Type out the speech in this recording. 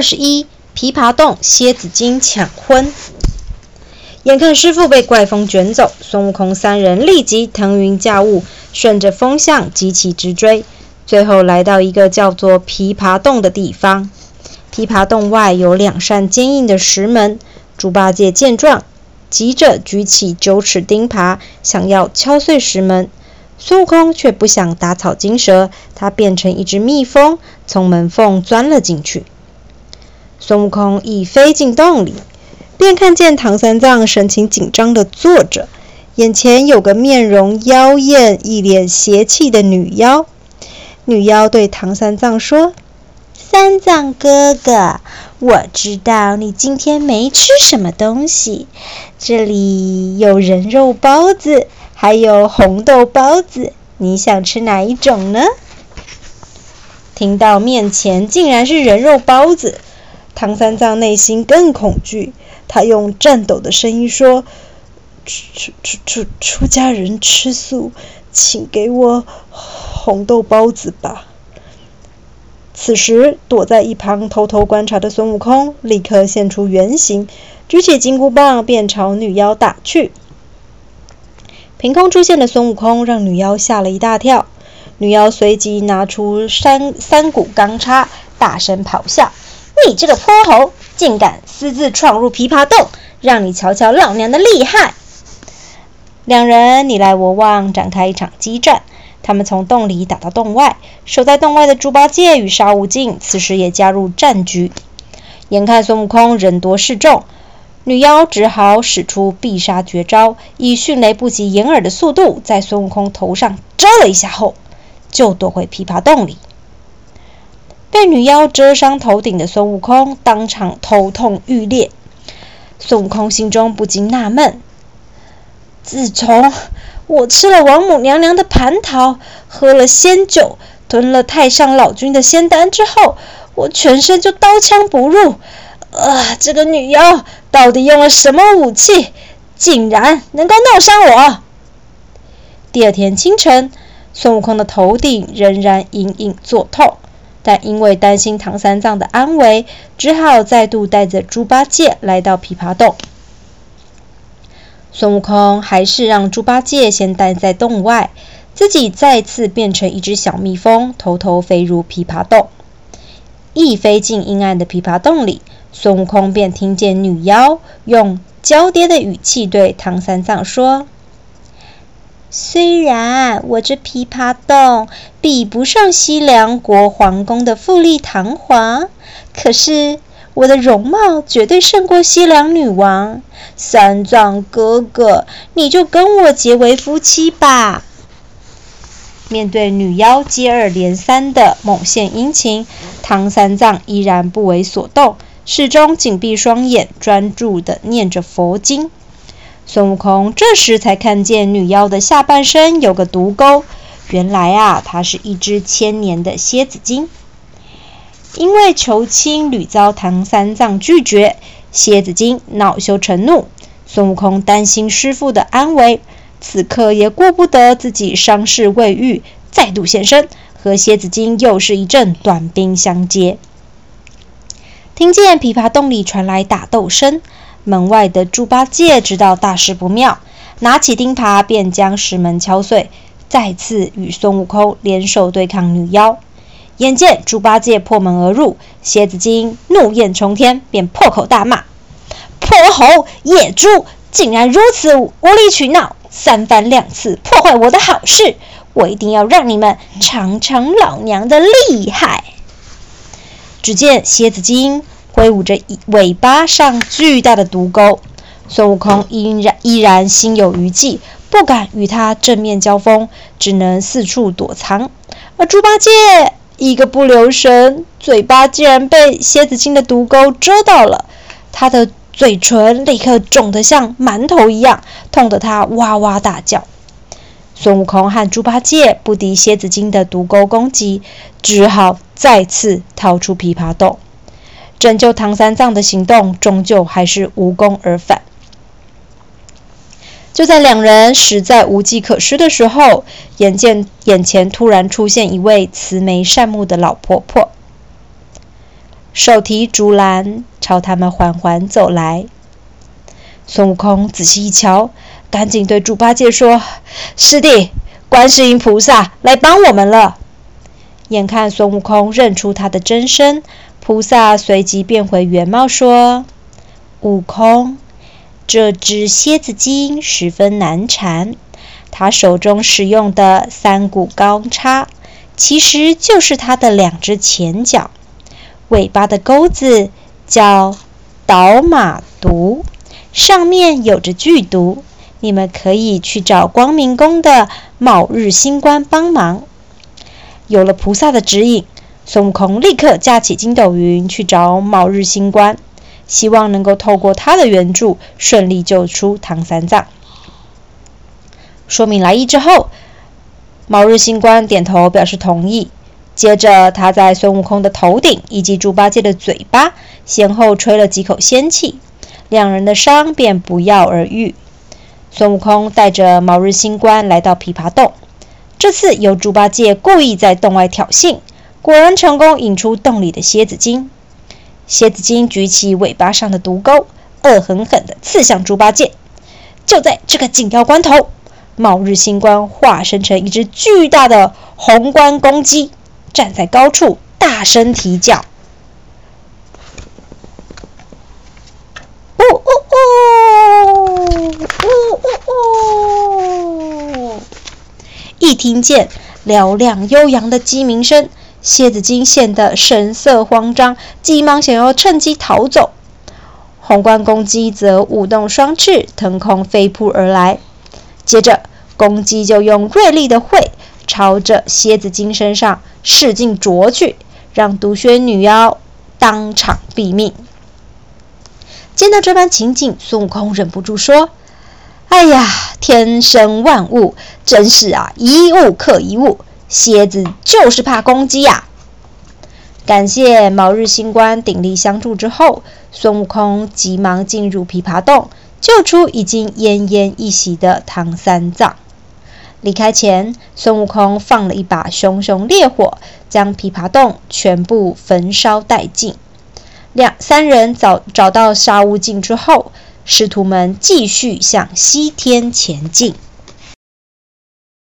二十一，琵琶洞蝎子精抢婚。眼看师傅被怪风卷走，孙悟空三人立即腾云驾雾，顺着风向急起直追。最后来到一个叫做琵琶洞的地方。琵琶洞外有两扇坚硬的石门。猪八戒见状，急着举起九齿钉耙，想要敲碎石门。孙悟空却不想打草惊蛇，他变成一只蜜蜂，从门缝钻了进去。孙悟空一飞进洞里，便看见唐三藏神情紧张地坐着，眼前有个面容妖艳、一脸邪气的女妖。女妖对唐三藏说：“三藏哥哥，我知道你今天没吃什么东西，这里有人肉包子。”还有红豆包子，你想吃哪一种呢？听到面前竟然是人肉包子，唐三藏内心更恐惧。他用颤抖的声音说：“出出出出出家人吃素，请给我红豆包子吧。”此时躲在一旁偷偷观察的孙悟空立刻现出原形，举起金箍棒便朝女妖打去。凭空出现的孙悟空让女妖吓了一大跳，女妖随即拿出三三股钢叉，大声咆哮：“你这个泼猴，竟敢私自闯入琵琶洞，让你瞧瞧老娘的厉害！”两人你来我往，展开一场激战。他们从洞里打到洞外，守在洞外的猪八戒与沙悟净此时也加入战局。眼看孙悟空人多势众。女妖只好使出必杀绝招，以迅雷不及掩耳的速度，在孙悟空头上蛰了一下后，就躲回琵琶洞里。被女妖遮伤头顶的孙悟空当场头痛欲裂。孙悟空心中不禁纳闷：自从我吃了王母娘娘的蟠桃，喝了仙酒，吞了太上老君的仙丹之后，我全身就刀枪不入。啊！这个女妖到底用了什么武器，竟然能够弄伤我？第二天清晨，孙悟空的头顶仍然隐隐作痛，但因为担心唐三藏的安危，只好再度带着猪八戒来到琵琶洞。孙悟空还是让猪八戒先待在洞外，自己再次变成一只小蜜蜂，偷偷飞入琵琶洞。一飞进阴暗的琵琶洞里。孙悟空便听见女妖用娇嗲的语气对唐三藏说：“虽然我这琵琶洞比不上西凉国皇宫的富丽堂皇，可是我的容貌绝对胜过西凉女王。三藏哥哥，你就跟我结为夫妻吧。”面对女妖接二连三的猛献殷勤，唐三藏依然不为所动。始终紧闭双眼，专注地念着佛经。孙悟空这时才看见女妖的下半身有个毒钩，原来啊，它是一只千年的蝎子精。因为求亲屡遭唐三藏拒绝，蝎子精恼羞成怒。孙悟空担心师傅的安危，此刻也顾不得自己伤势未愈，再度现身，和蝎子精又是一阵短兵相接。听见琵琶洞里传来打斗声，门外的猪八戒知道大事不妙，拿起钉耙便将石门敲碎，再次与孙悟空联手对抗女妖。眼见猪八戒破门而入，蝎子精怒焰冲天，便破口大骂：“泼猴、野猪，竟然如此无理取闹，三番两次破坏我的好事，我一定要让你们尝尝老娘的厉害！”只见蝎子精挥舞着尾巴上巨大的毒钩，孙悟空依然依然心有余悸，不敢与他正面交锋，只能四处躲藏。而猪八戒一个不留神，嘴巴竟然被蝎子精的毒钩蛰到了，他的嘴唇立刻肿得像馒头一样，痛得他哇哇大叫。孙悟空和猪八戒不敌蝎子精的毒钩攻击，只好再次逃出琵琶洞。拯救唐三藏的行动终究还是无功而返。就在两人实在无计可施的时候，眼见眼前突然出现一位慈眉善目的老婆婆。手提竹篮朝他们缓缓走来。孙悟空仔细一瞧，赶紧对猪八戒说：“师弟，观世音菩萨来帮我们了。”眼看孙悟空认出他的真身，菩萨随即变回原貌，说：“悟空，这只蝎子精十分难缠，他手中使用的三股钢叉，其实就是他的两只前脚。尾巴的钩子叫倒马毒，上面有着剧毒。你们可以去找光明宫的卯日星官帮忙。”有了菩萨的指引，孙悟空立刻架起筋斗云去找卯日星官，希望能够透过他的援助，顺利救出唐三藏。说明来意之后，卯日星官点头表示同意。接着，他在孙悟空的头顶以及猪八戒的嘴巴先后吹了几口仙气，两人的伤便不药而愈。孙悟空带着卯日星官来到琵琶洞。这次由猪八戒故意在洞外挑衅，果然成功引出洞里的蝎子精。蝎子精举起尾巴上的毒钩，恶狠狠地刺向猪八戒。就在这个紧要关头，卯日星官化身成一只巨大的红冠公鸡，站在高处，大声啼叫。一听见嘹亮悠扬的鸡鸣声，蝎子精显得神色慌张，急忙想要趁机逃走。红冠公鸡则舞动双翅，腾空飞扑而来。接着，公鸡就用锐利的喙朝着蝎子精身上使劲啄去，让毒蝎女妖当场毙命。见到这般情景，孙悟空忍不住说。哎呀，天生万物，真是啊，一物克一物。蝎子就是怕公鸡呀。感谢卯日星官鼎力相助之后，孙悟空急忙进入琵琶洞，救出已经奄奄一息的唐三藏。离开前，孙悟空放了一把熊熊烈火，将琵琶洞全部焚烧殆尽。两三人找找到沙悟净之后。师徒们继续向西天前进。